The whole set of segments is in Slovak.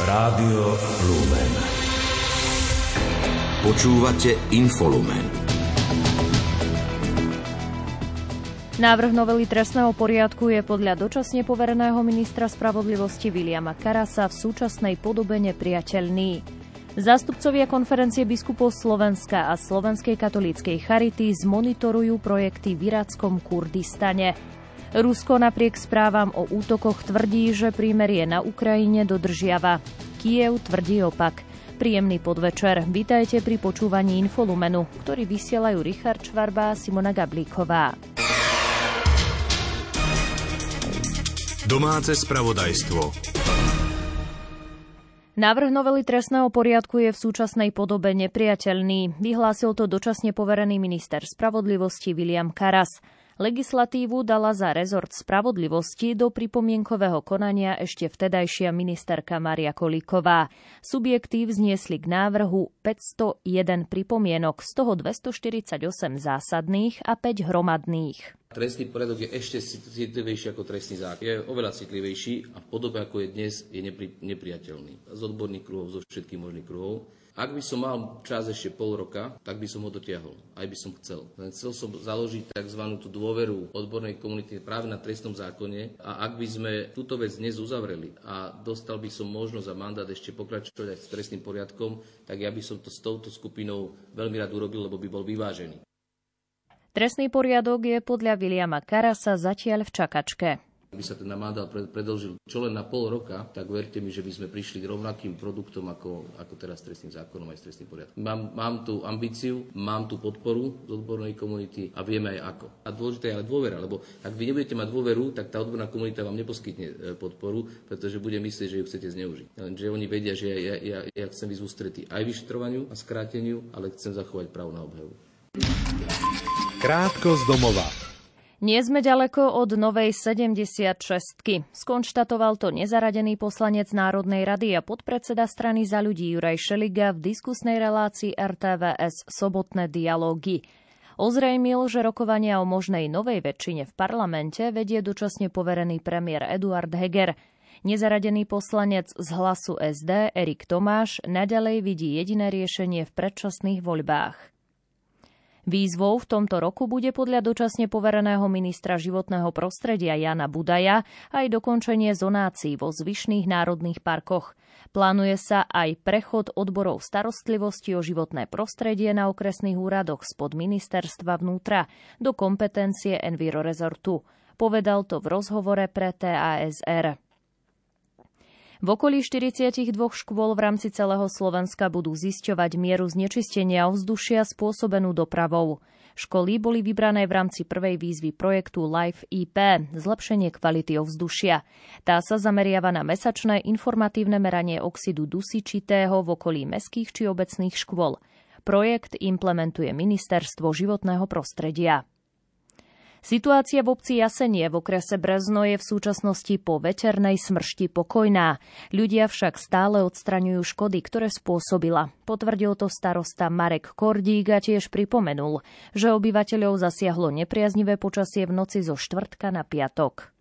Rádio Lumen. Počúvate Infolumen. Návrh novely trestného poriadku je podľa dočasne povereného ministra spravodlivosti Viliama Karasa v súčasnej podobe nepriateľný. Zástupcovia konferencie biskupov Slovenska a Slovenskej katolíckej charity zmonitorujú projekty v irackom Kurdistane. Rusko napriek správam o útokoch tvrdí, že prímerie na Ukrajine dodržiava. Kiev tvrdí opak. Príjemný podvečer. Vítajte pri počúvaní Infolumenu, ktorý vysielajú Richard Čvarba a Simona Gablíková. Domáce spravodajstvo. Návrh novely trestného poriadku je v súčasnej podobe nepriateľný. Vyhlásil to dočasne poverený minister spravodlivosti William Karas. Legislatívu dala za rezort spravodlivosti do pripomienkového konania ešte vtedajšia ministerka Maria Kolíková. Subjekty vzniesli k návrhu 501 pripomienok, z toho 248 zásadných a 5 hromadných. Trestný poriadok je ešte citlivejší ako trestný zákon. Je oveľa citlivejší a v podobe, ako je dnes, je nepri, nepriateľný. Z odborných kruhov, zo všetkých možných kruhov. Ak by som mal čas ešte pol roka, tak by som ho dotiahol. Aj by som chcel. Len chcel som založiť tzv. tú dôveru odbornej komunity práve na trestnom zákone a ak by sme túto vec dnes uzavreli a dostal by som možnosť a mandát ešte pokračovať aj s trestným poriadkom, tak ja by som to s touto skupinou veľmi rád urobil, lebo by bol vyvážený. Trestný poriadok je podľa Viliama Karasa zatiaľ v čakačke. By sa ten mandát predlžil čo len na pol roka, tak verte mi, že by sme prišli k rovnakým produktom ako, ako teraz s trestným zákonom aj s trestným poriadkom. Mám, mám tú ambíciu, mám tú podporu z odbornej komunity a vieme aj ako. A dôležité je ale dôvera, lebo ak vy nebudete mať dôveru, tak tá odborná komunita vám neposkytne e, podporu, pretože bude myslieť, že ju chcete zneužiť. Lenže oni vedia, že ja, ja, ja, ja chcem ísť ústretí aj vyšetrovaniu a skráteniu, ale chcem zachovať právo na obhajovu. Krátko z domova. Nie sme ďaleko od novej 76. Skonštatoval to nezaradený poslanec Národnej rady a podpredseda strany za ľudí Juraj Šeliga v diskusnej relácii RTVS Sobotné dialógy. Ozrejmil, že rokovania o možnej novej väčšine v parlamente vedie dočasne poverený premiér Eduard Heger. Nezaradený poslanec z hlasu SD Erik Tomáš naďalej vidí jediné riešenie v predčasných voľbách. Výzvou v tomto roku bude podľa dočasne povereného ministra životného prostredia Jana Budaja aj dokončenie zonácií vo zvyšných národných parkoch. Plánuje sa aj prechod odborov starostlivosti o životné prostredie na okresných úradoch spod ministerstva vnútra do kompetencie Enviro Resortu. Povedal to v rozhovore pre TASR. V okolí 42 škôl v rámci celého Slovenska budú zisťovať mieru znečistenia ovzdušia spôsobenú dopravou. Školy boli vybrané v rámci prvej výzvy projektu Life IP zlepšenie kvality ovzdušia. Tá sa zameriava na mesačné informatívne meranie oxidu dusičitého v okolí meských či obecných škôl. Projekt implementuje Ministerstvo životného prostredia. Situácia v obci Jasenie v okrese Brezno je v súčasnosti po veternej smršti pokojná. Ľudia však stále odstraňujú škody, ktoré spôsobila. Potvrdil to starosta Marek Kordík a tiež pripomenul, že obyvateľov zasiahlo nepriaznivé počasie v noci zo štvrtka na piatok.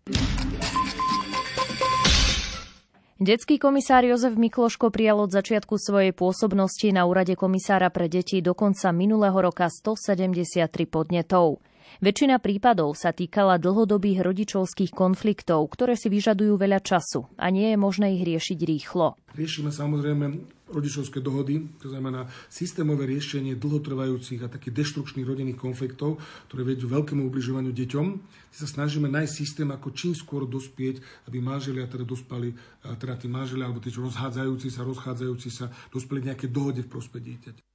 Detský komisár Jozef Mikloško prijal od začiatku svojej pôsobnosti na úrade komisára pre deti do konca minulého roka 173 podnetov. Väčšina prípadov sa týkala dlhodobých rodičovských konfliktov, ktoré si vyžadujú veľa času a nie je možné ich riešiť rýchlo. Riešime samozrejme rodičovské dohody, to znamená systémové riešenie dlhotrvajúcich a takých deštrukčných rodinných konfliktov, ktoré vedú veľkému ubližovaniu deťom. My sa snažíme nájsť systém, ako čím skôr dospieť, aby manželia teda dospali, teda tí manželia alebo tí rozhádzajúci sa, rozchádzajúci sa, dospeli nejaké dohode v prospech dieťaťa.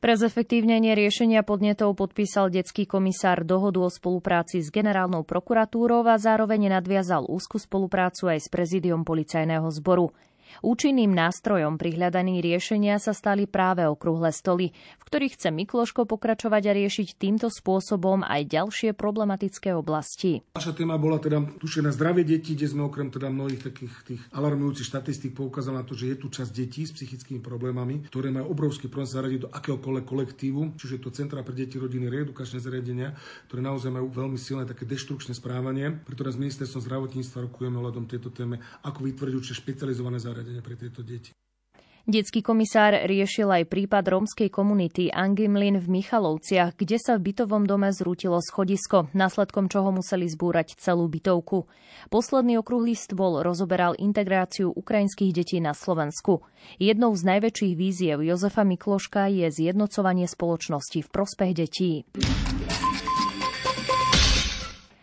Pre zefektívnenie riešenia podnetov podpísal detský komisár dohodu o spolupráci s generálnou prokuratúrou a zároveň nadviazal úzku spoluprácu aj s prezidiom policajného zboru. Účinným nástrojom pri hľadaní riešenia sa stali práve okrúhle stoly, v ktorých chce Mikloško pokračovať a riešiť týmto spôsobom aj ďalšie problematické oblasti. Naša téma bola teda tušené zdravie detí, kde sme okrem teda mnohých takých tých alarmujúcich štatistík poukázali na to, že je tu časť detí s psychickými problémami, ktoré majú obrovský problém zaradiť do akéhokoľvek kolektívu, čiže to centra pre deti, rodiny, reedukačné zariadenia, ktoré naozaj majú veľmi silné také deštrukčné správanie. Preto s ministerstvom zdravotníctva rokujeme ohľadom tejto téme, ako vytvoriť určite špecializované zariadenie zariadenia pre tieto deti. Detský komisár riešil aj prípad rómskej komunity Angimlin v Michalovciach, kde sa v bytovom dome zrútilo schodisko, následkom čoho museli zbúrať celú bytovku. Posledný okrúhly stôl rozoberal integráciu ukrajinských detí na Slovensku. Jednou z najväčších víziev Jozefa Mikloška je zjednocovanie spoločnosti v prospech detí.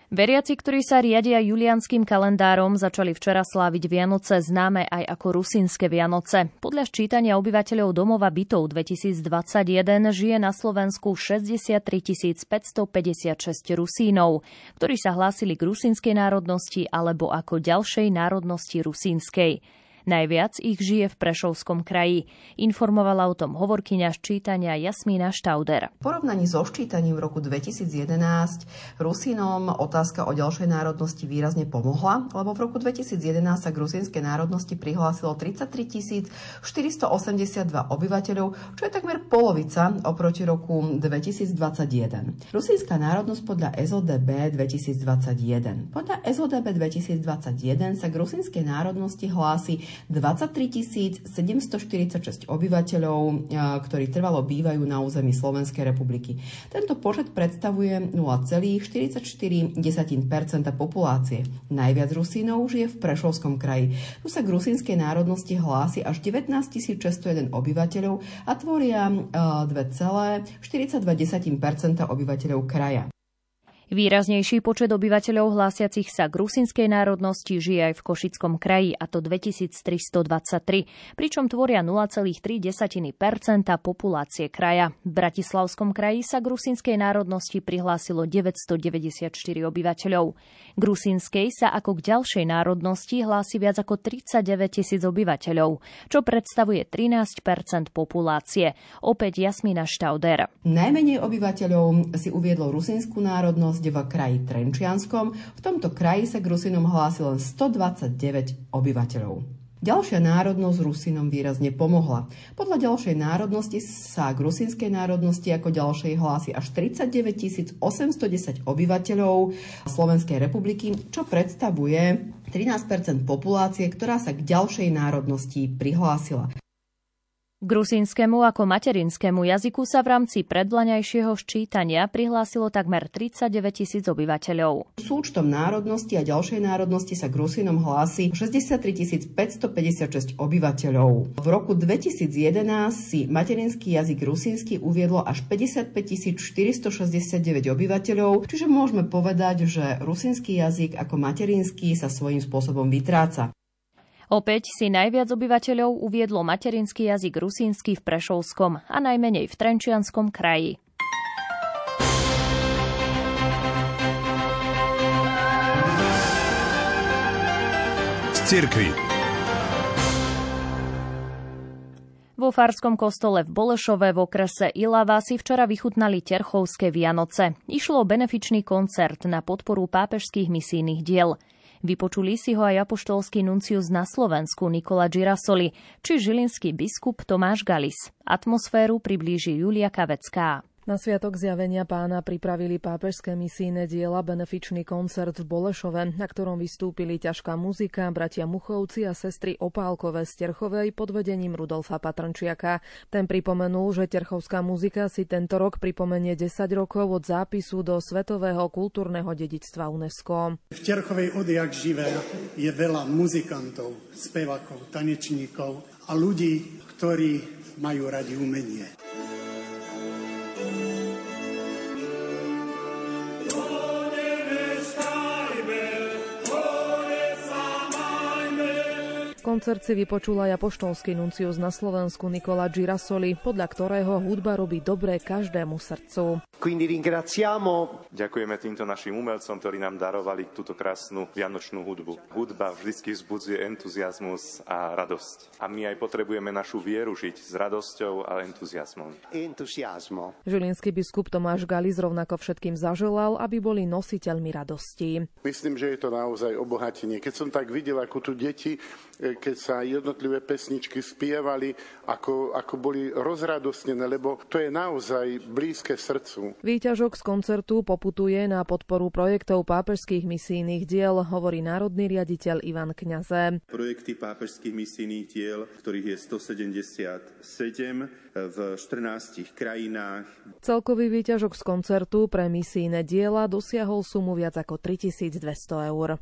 Veriaci, ktorí sa riadia julianským kalendárom, začali včera sláviť Vianoce, známe aj ako rusínske Vianoce. Podľa ščítania obyvateľov domova bytov 2021 žije na Slovensku 63 556 Rusínov, ktorí sa hlásili k rusínskej národnosti alebo ako ďalšej národnosti rusínskej. Najviac ich žije v Prešovskom kraji. Informovala o tom hovorkyňa ščítania Jasmína Štauder. V porovnaní so ščítaním v roku 2011 Rusínom otázka o ďalšej národnosti výrazne pomohla, lebo v roku 2011 sa k rusínskej národnosti prihlásilo 33 482 obyvateľov, čo je takmer polovica oproti roku 2021. Rusínska národnosť podľa SODB 2021. Podľa SODB 2021 sa k rusínskej národnosti hlási 23 746 obyvateľov, ktorí trvalo bývajú na území Slovenskej republiky. Tento počet predstavuje 0,44% populácie. Najviac Rusínov žije v Prešovskom kraji. Tu sa k rusínskej národnosti hlási až 19 601 obyvateľov a tvoria 2,42% obyvateľov kraja. Výraznejší počet obyvateľov hlásiacich sa k rusinskej národnosti žije aj v Košickom kraji, a to 2323, pričom tvoria 0,3 populácie kraja. V Bratislavskom kraji sa k rusinskej národnosti prihlásilo 994 obyvateľov. K rusinskej sa ako k ďalšej národnosti hlási viac ako 39 tisíc obyvateľov, čo predstavuje 13% populácie. Opäť Jasmina Štauder. Najmenej obyvateľov si uviedlo rusinskú národnosť národnosť v kraji Trenčianskom. V tomto kraji sa k Rusinom hlási len 129 obyvateľov. Ďalšia národnosť Rusinom výrazne pomohla. Podľa ďalšej národnosti sa k rusinskej národnosti ako ďalšej hlási až 39 810 obyvateľov Slovenskej republiky, čo predstavuje 13% populácie, ktorá sa k ďalšej národnosti prihlásila. K gruzínskému ako materinskému jazyku sa v rámci predvlaňajšieho ščítania prihlásilo takmer 39 tisíc obyvateľov. Súčtom národnosti a ďalšej národnosti sa Grusínom hlási 63 556 obyvateľov. V roku 2011 si materinský jazyk rusínsky uviedlo až 55 469 obyvateľov, čiže môžeme povedať, že rusínsky jazyk ako materinský sa svojím spôsobom vytráca. Opäť si najviac obyvateľov uviedlo materinský jazyk rusínsky v Prešovskom a najmenej v Trenčianskom kraji. Z cirkvi. Vo Farskom kostole v Bolešove v okrese Ilava si včera vychutnali Terchovské Vianoce. Išlo o benefičný koncert na podporu pápežských misijných diel. Vypočuli si ho aj apoštolský nuncius na Slovensku Nikola Girasoli či žilinský biskup Tomáš Galis. Atmosféru priblíži Julia Kavecká. Na Sviatok zjavenia pána pripravili pápežské misijné diela benefičný koncert v Bolešove, na ktorom vystúpili ťažká muzika, bratia Muchovci a sestry Opálkové z Terchovej pod vedením Rudolfa Patrančiaka. Ten pripomenul, že terchovská muzika si tento rok pripomenie 10 rokov od zápisu do Svetového kultúrneho dedičstva UNESCO. V Terchovej odjak živé je veľa muzikantov, spevakov, tanečníkov a ľudí, ktorí majú radi umenie. Koncert si vypočul aj apoštolský nuncius na Slovensku Nikola Girasoli, podľa ktorého hudba robí dobre každému srdcu. Ďakujeme týmto našim umelcom, ktorí nám darovali túto krásnu vianočnú hudbu. Hudba vždy vzbudzuje entuziasmus a radosť. A my aj potrebujeme našu vieru žiť s radosťou a entuziasmom. Entuziasmo. Žilinský biskup Tomáš Galis rovnako všetkým zaželal, aby boli nositeľmi radosti. Myslím, že je to naozaj obohatenie. Keď som tak videl, ako tu deti e, keď sa jednotlivé pesničky spievali, ako, ako boli rozradosnené, lebo to je naozaj blízke srdcu. Bohu. Výťažok z koncertu poputuje na podporu projektov pápežských misijných diel, hovorí národný riaditeľ Ivan Kňaze. Projekty pápežských misijných diel, ktorých je 177 v 14 krajinách. Celkový výťažok z koncertu pre misijné diela dosiahol sumu viac ako 3200 eur.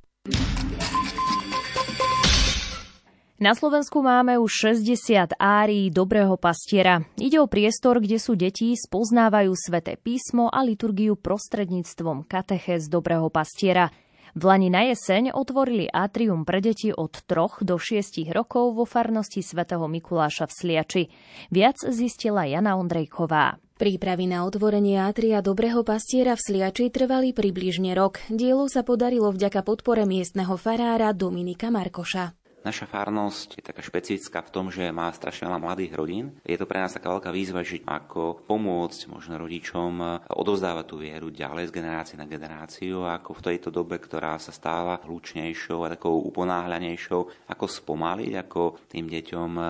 Na Slovensku máme už 60 árií dobrého pastiera. Ide o priestor, kde sú deti spoznávajú sveté písmo a liturgiu prostredníctvom katechez dobrého pastiera. V Lani na jeseň otvorili atrium pre deti od 3 do 6 rokov vo farnosti svätého Mikuláša v Sliači. Viac zistila Jana Ondrejková. Prípravy na otvorenie Atria Dobrého pastiera v Sliači trvali približne rok. Dielo sa podarilo vďaka podpore miestneho farára Dominika Markoša. Naša farnosť je taká špecifická v tom, že má strašne veľa mladých rodín. Je to pre nás taká veľká výzva, že ako pomôcť možno rodičom odovzdávať tú vieru ďalej z generácie na generáciu, ako v tejto dobe, ktorá sa stáva hlučnejšou a takou uponáhľanejšou, ako spomaliť, ako tým deťom eh,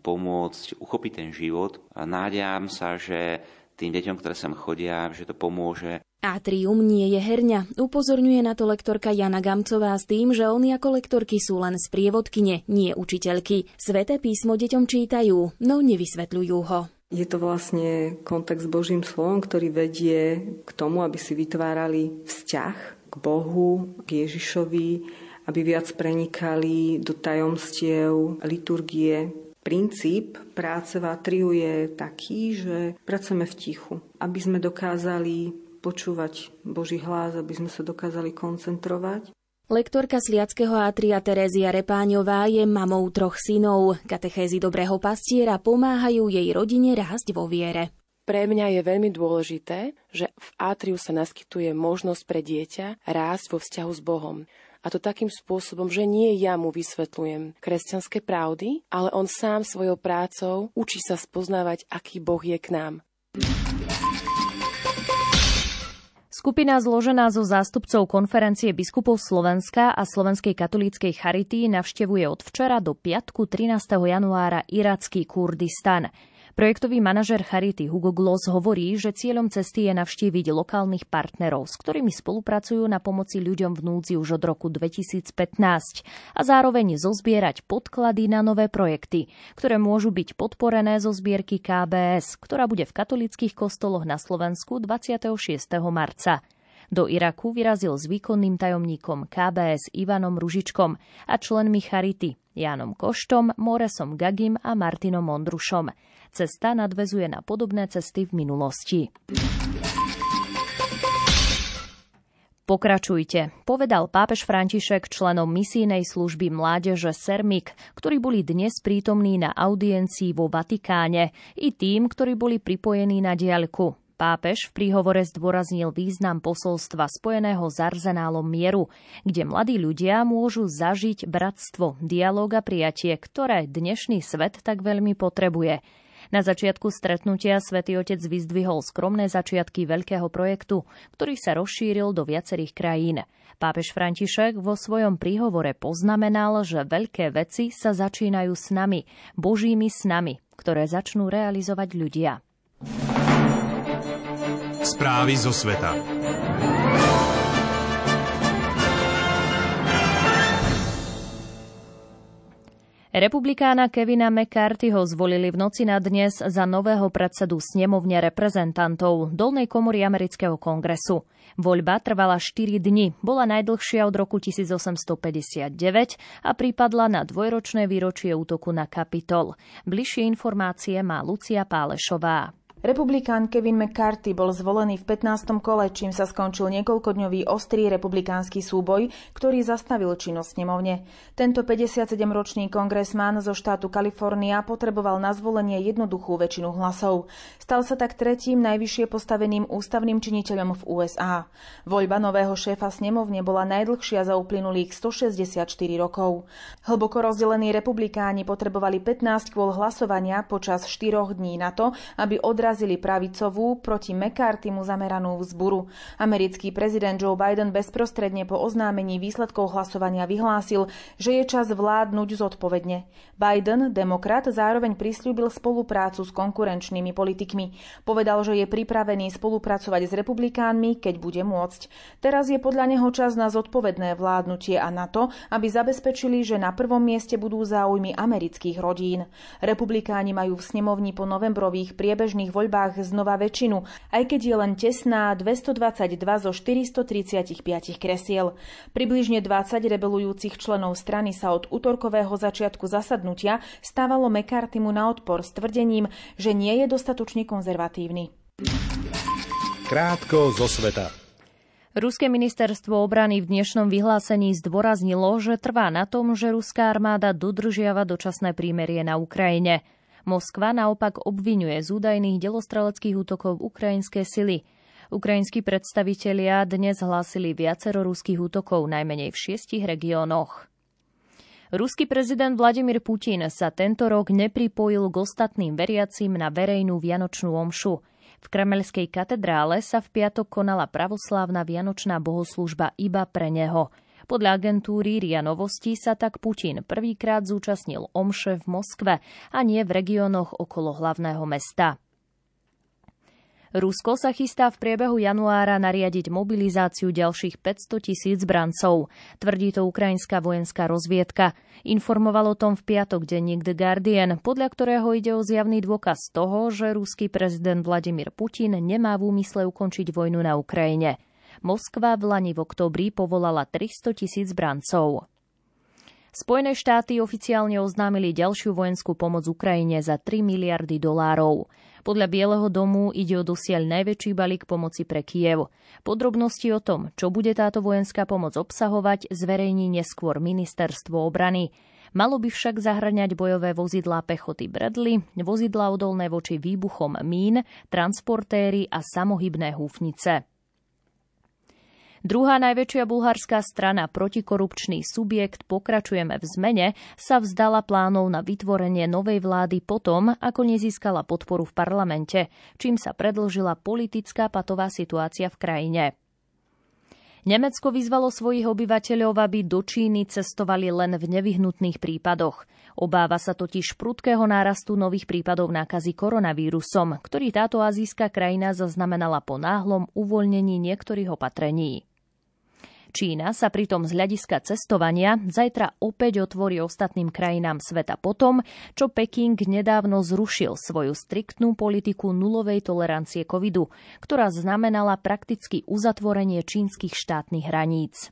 pomôcť uchopiť ten život. Nádejam sa, že tým deťom, ktoré sem chodia, že to pomôže Atrium nie je herňa, upozorňuje na to lektorka Jana Gamcová s tým, že oni ako lektorky sú len sprievodkyne, nie učiteľky. Sveté písmo deťom čítajú, no nevysvetľujú ho. Je to vlastne kontext s Božím slovom, ktorý vedie k tomu, aby si vytvárali vzťah k Bohu, k Ježišovi, aby viac prenikali do tajomstiev liturgie. Princíp práce v atriu je taký, že pracujeme v tichu, aby sme dokázali počúvať Boží hlas, aby sme sa dokázali koncentrovať. Lektorka Sliackého atria Terézia Repáňová je mamou troch synov. Katechézy dobrého pastiera pomáhajú jej rodine rásť vo viere. Pre mňa je veľmi dôležité, že v atriu sa naskytuje možnosť pre dieťa rásť vo vzťahu s Bohom. A to takým spôsobom, že nie ja mu vysvetľujem kresťanské pravdy, ale on sám svojou prácou učí sa spoznávať, aký Boh je k nám. Skupina zložená zo zástupcov konferencie biskupov Slovenska a Slovenskej katolíckej charity navštevuje od včera do piatku 13. januára iracký Kurdistan. Projektový manažer Charity Hugo Gloss hovorí, že cieľom cesty je navštíviť lokálnych partnerov, s ktorými spolupracujú na pomoci ľuďom v núdzi už od roku 2015 a zároveň zozbierať podklady na nové projekty, ktoré môžu byť podporené zo zbierky KBS, ktorá bude v katolických kostoloch na Slovensku 26. marca. Do Iraku vyrazil s výkonným tajomníkom KBS Ivanom Ružičkom a členmi Charity Jánom Koštom, Moresom Gagim a Martinom Ondrušom. Cesta nadvezuje na podobné cesty v minulosti. Pokračujte, povedal pápež František členom misijnej služby mládeže Sermik, ktorí boli dnes prítomní na audiencii vo Vatikáne, i tým, ktorí boli pripojení na diaľku. Pápež v príhovore zdôraznil význam posolstva spojeného s arzenálom mieru, kde mladí ľudia môžu zažiť bratstvo, dialóg a prijatie, ktoré dnešný svet tak veľmi potrebuje. Na začiatku stretnutia svätý Otec vyzdvihol skromné začiatky veľkého projektu, ktorý sa rozšíril do viacerých krajín. Pápež František vo svojom príhovore poznamenal, že veľké veci sa začínajú s nami, božími snami, ktoré začnú realizovať ľudia. Správy zo sveta. Republikána Kevina McCarthyho zvolili v noci na dnes za nového predsedu snemovne reprezentantov dolnej komory amerického kongresu. Voľba trvala 4 dni, bola najdlhšia od roku 1859 a prípadla na dvojročné výročie útoku na Kapitol. Bližšie informácie má Lucia Pálešová. Republikán Kevin McCarthy bol zvolený v 15. kole, čím sa skončil niekoľkodňový ostrý republikánsky súboj, ktorý zastavil činnosť snemovne. Tento 57-ročný kongresman zo štátu Kalifornia potreboval na zvolenie jednoduchú väčšinu hlasov. Stal sa tak tretím najvyššie postaveným ústavným činiteľom v USA. Voľba nového šéfa snemovne bola najdlhšia za uplynulých 164 rokov. Hlboko rozdelení republikáni potrebovali 15 kvôl hlasovania počas 4 dní na to, aby odrazili vyrazili pravicovú proti McCarthymu zameranú vzburu. Americký prezident Joe Biden bezprostredne po oznámení výsledkov hlasovania vyhlásil, že je čas vládnuť zodpovedne. Biden, demokrat, zároveň prislúbil spoluprácu s konkurenčnými politikmi. Povedal, že je pripravený spolupracovať s republikánmi, keď bude môcť. Teraz je podľa neho čas na zodpovedné vládnutie a na to, aby zabezpečili, že na prvom mieste budú záujmy amerických rodín. Republikáni majú v snemovni po novembrových priebežných voľbách znova väčšinu, aj keď je len tesná 222 zo 435 kresiel. Približne 20 rebelujúcich členov strany sa od útorkového začiatku zasadnutia stávalo McCarthymu na odpor s tvrdením, že nie je dostatočne konzervatívny. Krátko zo sveta. Ruské ministerstvo obrany v dnešnom vyhlásení zdôraznilo, že trvá na tom, že ruská armáda dodržiava dočasné prímerie na Ukrajine. Moskva naopak obvinuje z údajných delostreleckých útokov ukrajinské sily. Ukrajinskí predstavitelia dnes hlásili viacero ruských útokov, najmenej v šiestich regiónoch. Ruský prezident Vladimír Putin sa tento rok nepripojil k ostatným veriacim na verejnú vianočnú omšu. V Kremelskej katedrále sa v piatok konala pravoslávna vianočná bohoslužba iba pre neho. Podľa agentúry RIA Novosti sa tak Putin prvýkrát zúčastnil omše v Moskve a nie v regiónoch okolo hlavného mesta. Rusko sa chystá v priebehu januára nariadiť mobilizáciu ďalších 500 tisíc zbrancov. Tvrdí to ukrajinská vojenská rozviedka. Informoval o tom v piatok denník The Guardian, podľa ktorého ide o zjavný dôkaz toho, že ruský prezident Vladimír Putin nemá v úmysle ukončiť vojnu na Ukrajine. Moskva v Lani v oktobri povolala 300 tisíc zbrancov. Spojené štáty oficiálne oznámili ďalšiu vojenskú pomoc Ukrajine za 3 miliardy dolárov. Podľa Bieleho domu ide o dosiaľ najväčší balík pomoci pre Kiev. Podrobnosti o tom, čo bude táto vojenská pomoc obsahovať, zverejní neskôr ministerstvo obrany. Malo by však zahrňať bojové vozidlá pechoty Bradley, vozidlá odolné voči výbuchom mín, transportéry a samohybné húfnice. Druhá najväčšia bulharská strana, protikorupčný subjekt Pokračujeme v zmene, sa vzdala plánov na vytvorenie novej vlády potom, ako nezískala podporu v parlamente, čím sa predlžila politická patová situácia v krajine. Nemecko vyzvalo svojich obyvateľov, aby do Číny cestovali len v nevyhnutných prípadoch. Obáva sa totiž prudkého nárastu nových prípadov nákazy koronavírusom, ktorý táto azijská krajina zaznamenala po náhlom uvoľnení niektorých opatrení. Čína sa pritom z hľadiska cestovania zajtra opäť otvorí ostatným krajinám sveta potom, čo Peking nedávno zrušil svoju striktnú politiku nulovej tolerancie covidu, ktorá znamenala prakticky uzatvorenie čínskych štátnych hraníc.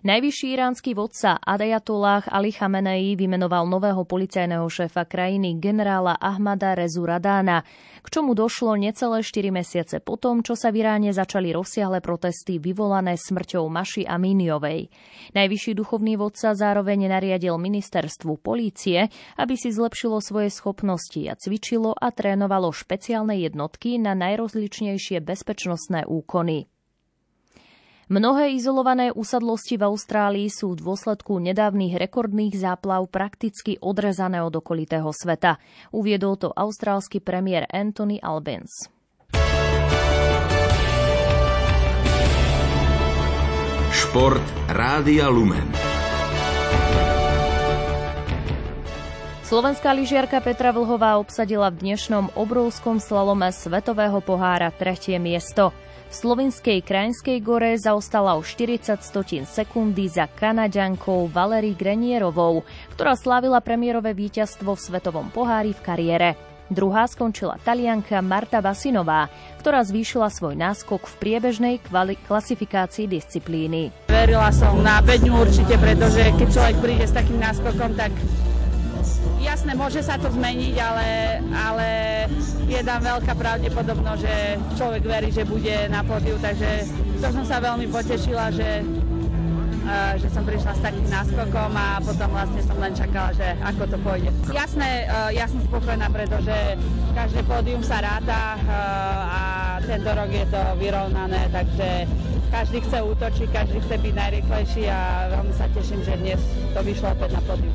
Najvyšší iránsky vodca Adayatollah Ali Khamenei vymenoval nového policajného šéfa krajiny generála Ahmada Rezu Radána, k čomu došlo necelé 4 mesiace potom, čo sa v Iráne začali rozsiahle protesty vyvolané smrťou Maši Amíniovej. Najvyšší duchovný vodca zároveň nariadil ministerstvu polície, aby si zlepšilo svoje schopnosti a cvičilo a trénovalo špeciálne jednotky na najrozličnejšie bezpečnostné úkony. Mnohé izolované usadlosti v Austrálii sú v dôsledku nedávnych rekordných záplav prakticky odrezané od okolitého sveta. Uviedol to austrálsky premiér Anthony Albans. Šport Rádia Lumen. Slovenská lyžiarka Petra Vlhová obsadila v dnešnom obrovskom slalome Svetového pohára tretie miesto. V slovinskej Krajinskej gore zaostala o 40 stotín sekundy za Kanaďankou Valery Grenierovou, ktorá slávila premiérové víťazstvo v Svetovom pohári v kariére. Druhá skončila talianka Marta Basinová, ktorá zvýšila svoj náskok v priebežnej kvali- klasifikácii disciplíny. Verila som na 5 určite, pretože keď človek príde s takým náskokom, tak Jasné, môže sa to zmeniť, ale, ale je tam veľká pravdepodobnosť, že človek verí, že bude na pódiu, takže to som sa veľmi potešila, že, že som prišla s takým náskokom a potom vlastne som len čakala, že ako to pôjde. Jasné, ja som spokojná, pretože každé pódium sa ráta a tento rok je to vyrovnané, takže každý chce útočiť, každý chce byť najrychlejší a veľmi sa teším, že dnes to vyšlo opäť na pódium.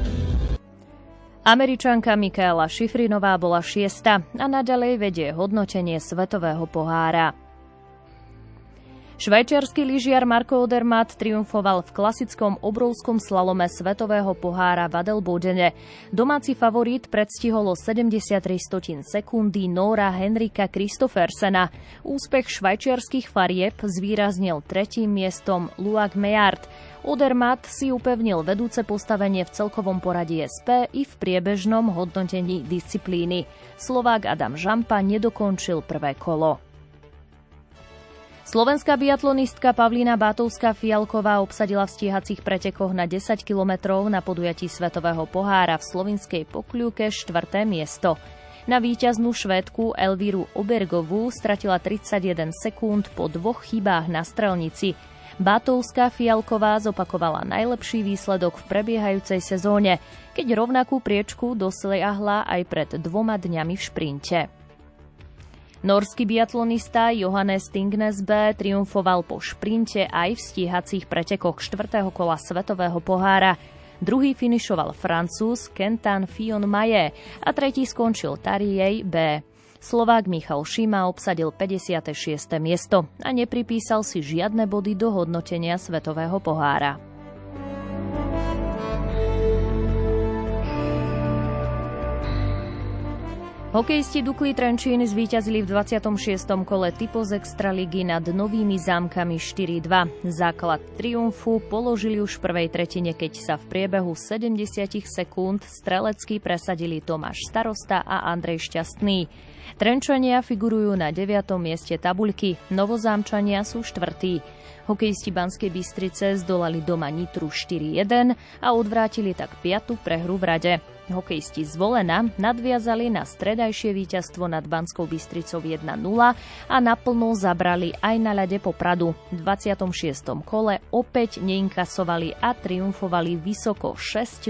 Američanka Michaela Šifrinová bola šiesta a naďalej vedie hodnotenie svetového pohára. Švajčiarsky lyžiar Marko Odermatt triumfoval v klasickom obrovskom slalome svetového pohára v Adelbodene. Domáci favorit predstihol o 73 stotín sekundy Nora Henrika Kristofersena. Úspech švajčiarských farieb zvýraznil tretím miestom Luak Mejard. Odermatt si upevnil vedúce postavenie v celkovom poradí SP i v priebežnom hodnotení disciplíny. Slovák Adam Žampa nedokončil prvé kolo. Slovenská biatlonistka Pavlína Bátovská Fialková obsadila v stíhacích pretekoch na 10 kilometrov na podujatí Svetového pohára v slovinskej pokľúke štvrté miesto. Na víťaznú švédku Elvíru Obergovú stratila 31 sekúnd po dvoch chybách na strelnici. Bátovská Fialková zopakovala najlepší výsledok v prebiehajúcej sezóne, keď rovnakú priečku dosiahla aj pred dvoma dňami v šprinte. Norský biatlonista Johannes Tingnesbø triumfoval po šprinte aj v stíhacích pretekoch štvrtého kola Svetového pohára. Druhý finišoval Francúz Kentan Fion Maje a tretí skončil Tariej B. Slovák Michal Šima obsadil 56. miesto a nepripísal si žiadne body do hodnotenia Svetového pohára. Hokejisti Dukly Trenčín zvíťazili v 26. kole Typos Extraligy nad Novými zámkami 4-2. Základ triumfu položili už v prvej tretine, keď sa v priebehu 70 sekúnd strelecky presadili Tomáš Starosta a Andrej Šťastný. Trenčania figurujú na 9. mieste tabuľky, Novozámčania sú štvrtí. Hokejisti Banskej Bystrice zdolali doma Nitru 4-1 a odvrátili tak piatu prehru v rade. Hokejisti z Volena nadviazali na stredajšie víťazstvo nad Banskou Bystricou 1-0 a naplno zabrali aj na ľade Popradu. V 26. kole opäť neinkasovali a triumfovali vysoko 6-0.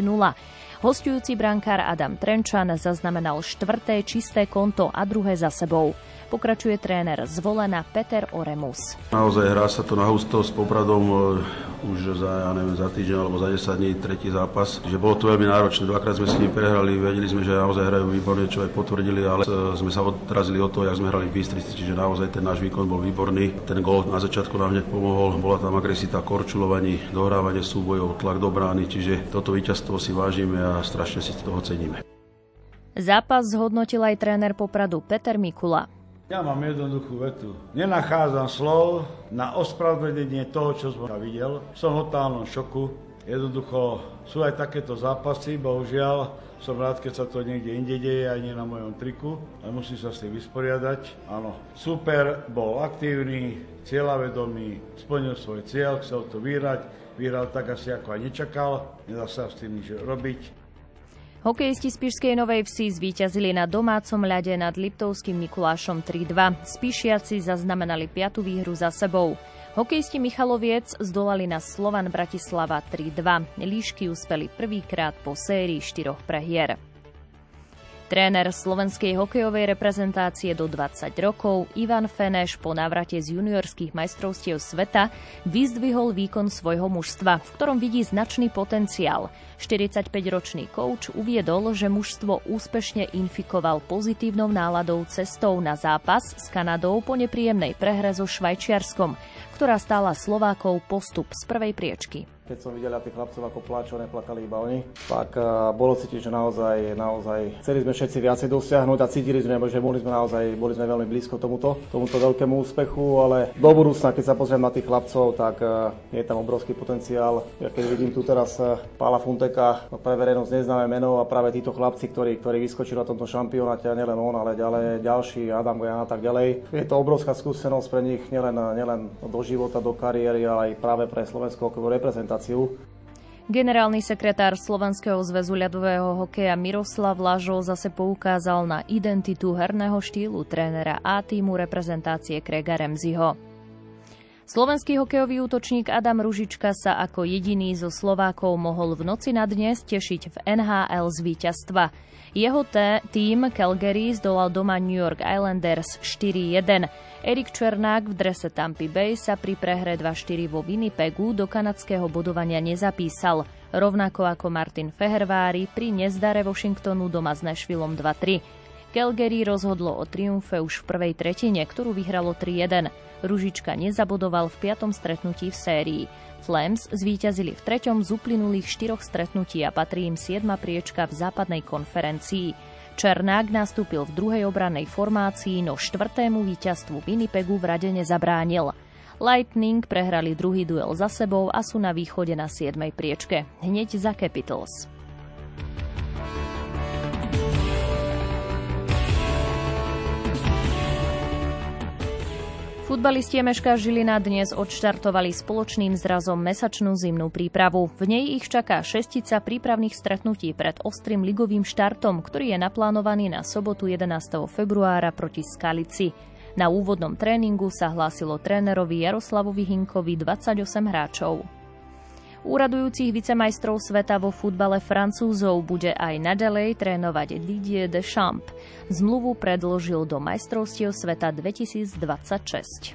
Hostujúci brankár Adam Trenčan zaznamenal štvrté čisté konto a druhé za sebou. Pokračuje tréner zvolená Peter Oremus. Naozaj hrá sa to na husto s Popradom e, už za, ja neviem, za týždeň alebo za 10 dní tretí zápas. Že bolo to veľmi náročné, dvakrát sme s nimi prehrali, vedeli sme, že naozaj hrajú výborne, čo aj potvrdili, ale e, sme sa odrazili od toho, jak sme hrali v Bystrici, čiže naozaj ten náš výkon bol výborný. Ten gol na začiatku nám hneď pomohol, bola tam agresita, korčulovaní, dohrávanie súbojov, tlak do brány, čiže toto víťazstvo si vážime a strašne si toho ceníme. Zápas zhodnotil aj tréner Popradu Peter Mikula. Ja mám jednoduchú vetu. Nenachádzam slov na ospravedlnenie toho, čo som videl. Som v totálnom šoku. Jednoducho sú aj takéto zápasy, bohužiaľ. Som rád, keď sa to niekde inde deje, aj nie na mojom triku, ale musím sa s tým vysporiadať. Áno, super, bol aktívny, cieľavedomý, splnil svoj cieľ, chcel to vyhrať, vyhral tak asi ako aj nečakal, nedá sa s tým nič robiť. Hokejisti z Pišskej Novej Vsi zvíťazili na domácom ľade nad Liptovským Mikulášom 3-2. Spišiaci zaznamenali piatu výhru za sebou. Hokejisti Michaloviec zdolali na Slovan Bratislava 3-2. Líšky uspeli prvýkrát po sérii štyroch prehier. Tréner slovenskej hokejovej reprezentácie do 20 rokov Ivan Feneš po návrate z juniorských majstrovstiev sveta vyzdvihol výkon svojho mužstva, v ktorom vidí značný potenciál. 45-ročný kouč uviedol, že mužstvo úspešne infikoval pozitívnou náladou cestou na zápas s Kanadou po nepríjemnej prehre so Švajčiarskom, ktorá stála Slovákov postup z prvej priečky keď som videl tých chlapcov ako pláču, neplakali iba oni, tak uh, bolo cítiť, že naozaj, naozaj chceli sme všetci viacej dosiahnuť a cítili sme, že mohli sme naozaj, boli sme veľmi blízko tomuto, tomuto veľkému úspechu, ale do budúcna, keď sa pozriem na tých chlapcov, tak je tam obrovský potenciál. Ja keď vidím tu teraz Pála Funteka, no pre verejnosť neznáme meno a práve títo chlapci, ktorí, ktorí vyskočili na tomto šampionáte, nielen on, ale ďalej ďalší, Adam Gojan a tak ďalej. Je to obrovská skúsenosť pre nich, nielen, nielen do života, do kariéry, ale aj práve pre slovenskú reprezentáciu reprezentáciu. Generálny sekretár Slovenského zväzu ľadového hokeja Miroslav Lažo zase poukázal na identitu herného štýlu trénera A týmu reprezentácie Krega Remziho. Slovenský hokejový útočník Adam Ružička sa ako jediný zo Slovákov mohol v noci na dnes tešiť v NHL z víťazstva. Jeho tým Calgary zdolal doma New York Islanders 4-1. Erik Černák v drese Tampa Bay sa pri prehre 2-4 vo Winnipegu do kanadského bodovania nezapísal. rovnako ako Martin Fehervári pri nezdare Washingtonu doma s Nashvillom 2-3. Calgary rozhodlo o triumfe už v prvej tretine, ktorú vyhralo 3-1. Ružička nezabodoval v piatom stretnutí v sérii. Flames zvíťazili v treťom z uplynulých štyroch stretnutí a patrí im siedma priečka v západnej konferencii. Černák nastúpil v druhej obrannej formácii, no štvrtému víťazstvu Winnipegu v rade nezabránil. Lightning prehrali druhý duel za sebou a sú na východe na 7. priečke, hneď za Capitals. Futbalisti Meška Žilina dnes odštartovali spoločným zrazom mesačnú zimnú prípravu. V nej ich čaká šestica prípravných stretnutí pred ostrým ligovým štartom, ktorý je naplánovaný na sobotu 11. februára proti Skalici. Na úvodnom tréningu sa hlásilo trénerovi Jaroslavovi Hinkovi 28 hráčov. Úradujúcich vicemajstrov sveta vo futbale Francúzov bude aj naďalej trénovať Didier Deschamps. Zmluvu predložil do majstrovstiev sveta 2026.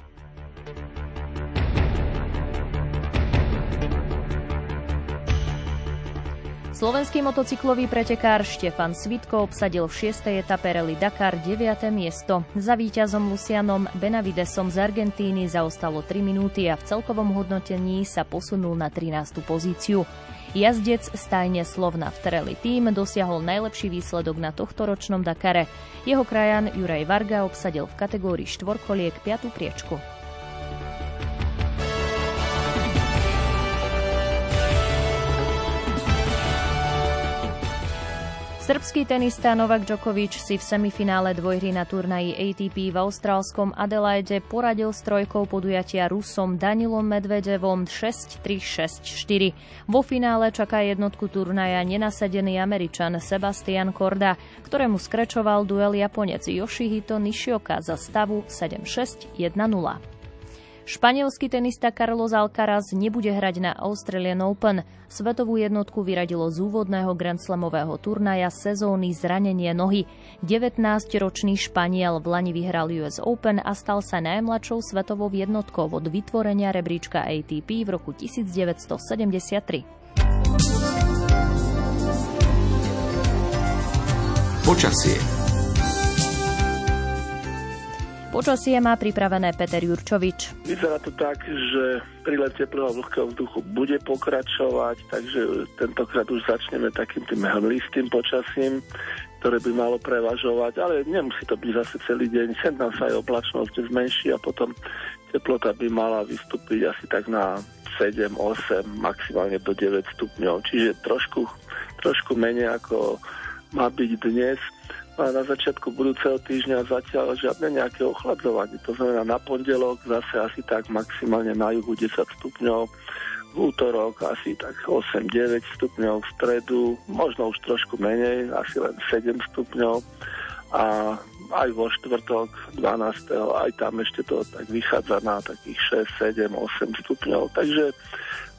Slovenský motocyklový pretekár Štefan Svitko obsadil v 6. etape Rally Dakar 9. miesto. Za víťazom Lucianom Benavidesom z Argentíny zaostalo 3 minúty a v celkovom hodnotení sa posunul na 13. pozíciu. Jazdec stajne Slovna v Trelli tým dosiahol najlepší výsledok na tohtoročnom Dakare. Jeho krajan Juraj Varga obsadil v kategórii štvorkoliek 5. priečku. Srbský tenista Novak Djokovic si v semifinále dvojhry na turnaji ATP v austrálskom Adelaide poradil s trojkou podujatia Rusom Danilom Medvedevom 6-3-6-4. Vo finále čaká jednotku turnaja nenasadený Američan Sebastian Korda, ktorému skrečoval duel Japonec Yoshihito Nishioka za stavu 7-6-1-0. Španielský tenista Carlos Alcaraz nebude hrať na Australian Open. Svetovú jednotku vyradilo z úvodného Grand Slamového turnaja sezóny zranenie nohy. 19-ročný Španiel v Lani vyhral US Open a stal sa najmladšou svetovou jednotkou od vytvorenia rebríčka ATP v roku 1973. Počasie Počasie má pripravené Peter Jurčovič. Vyzerá to tak, že prílet teplého vlhkého vzduchu bude pokračovať, takže tentokrát už začneme takým tým hmlistým počasím, ktoré by malo prevažovať, ale nemusí to byť zase celý deň. Sem tam sa aj oblačnosť zmenší a potom teplota by mala vystúpiť asi tak na 7, 8, maximálne do 9 stupňov. Čiže trošku, trošku menej ako má byť dnes na začiatku budúceho týždňa zatiaľ žiadne nejaké ochladzovanie. To znamená na pondelok zase asi tak maximálne na juhu 10 stupňov, v útorok asi tak 8-9 stupňov, v stredu možno už trošku menej, asi len 7 stupňov a aj vo štvrtok 12. aj tam ešte to tak vychádza na takých 6, 7, 8 stupňov. Takže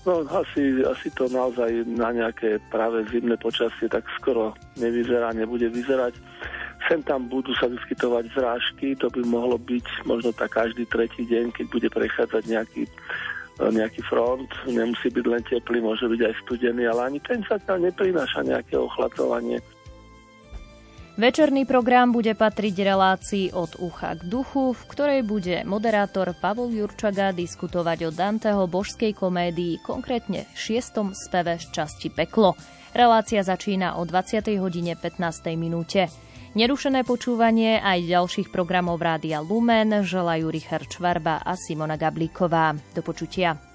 No asi, asi to naozaj na nejaké práve zimné počasie tak skoro nevyzerá, nebude vyzerať. Sem tam budú sa vyskytovať zrážky, to by mohlo byť možno tak každý tretí deň, keď bude prechádzať nejaký, e, nejaký front. Nemusí byť len teplý, môže byť aj studený, ale ani ten sa tam neprináša nejaké ochladzovanie. Večerný program bude patriť relácii od ucha k duchu, v ktorej bude moderátor Pavol Jurčaga diskutovať o Danteho božskej komédii, konkrétne šiestom speve z časti Peklo. Relácia začína o 20. hodine 15. minúte. Nerušené počúvanie aj ďalších programov Rádia Lumen želajú Richard Čvarba a Simona Gablíková. Do počutia.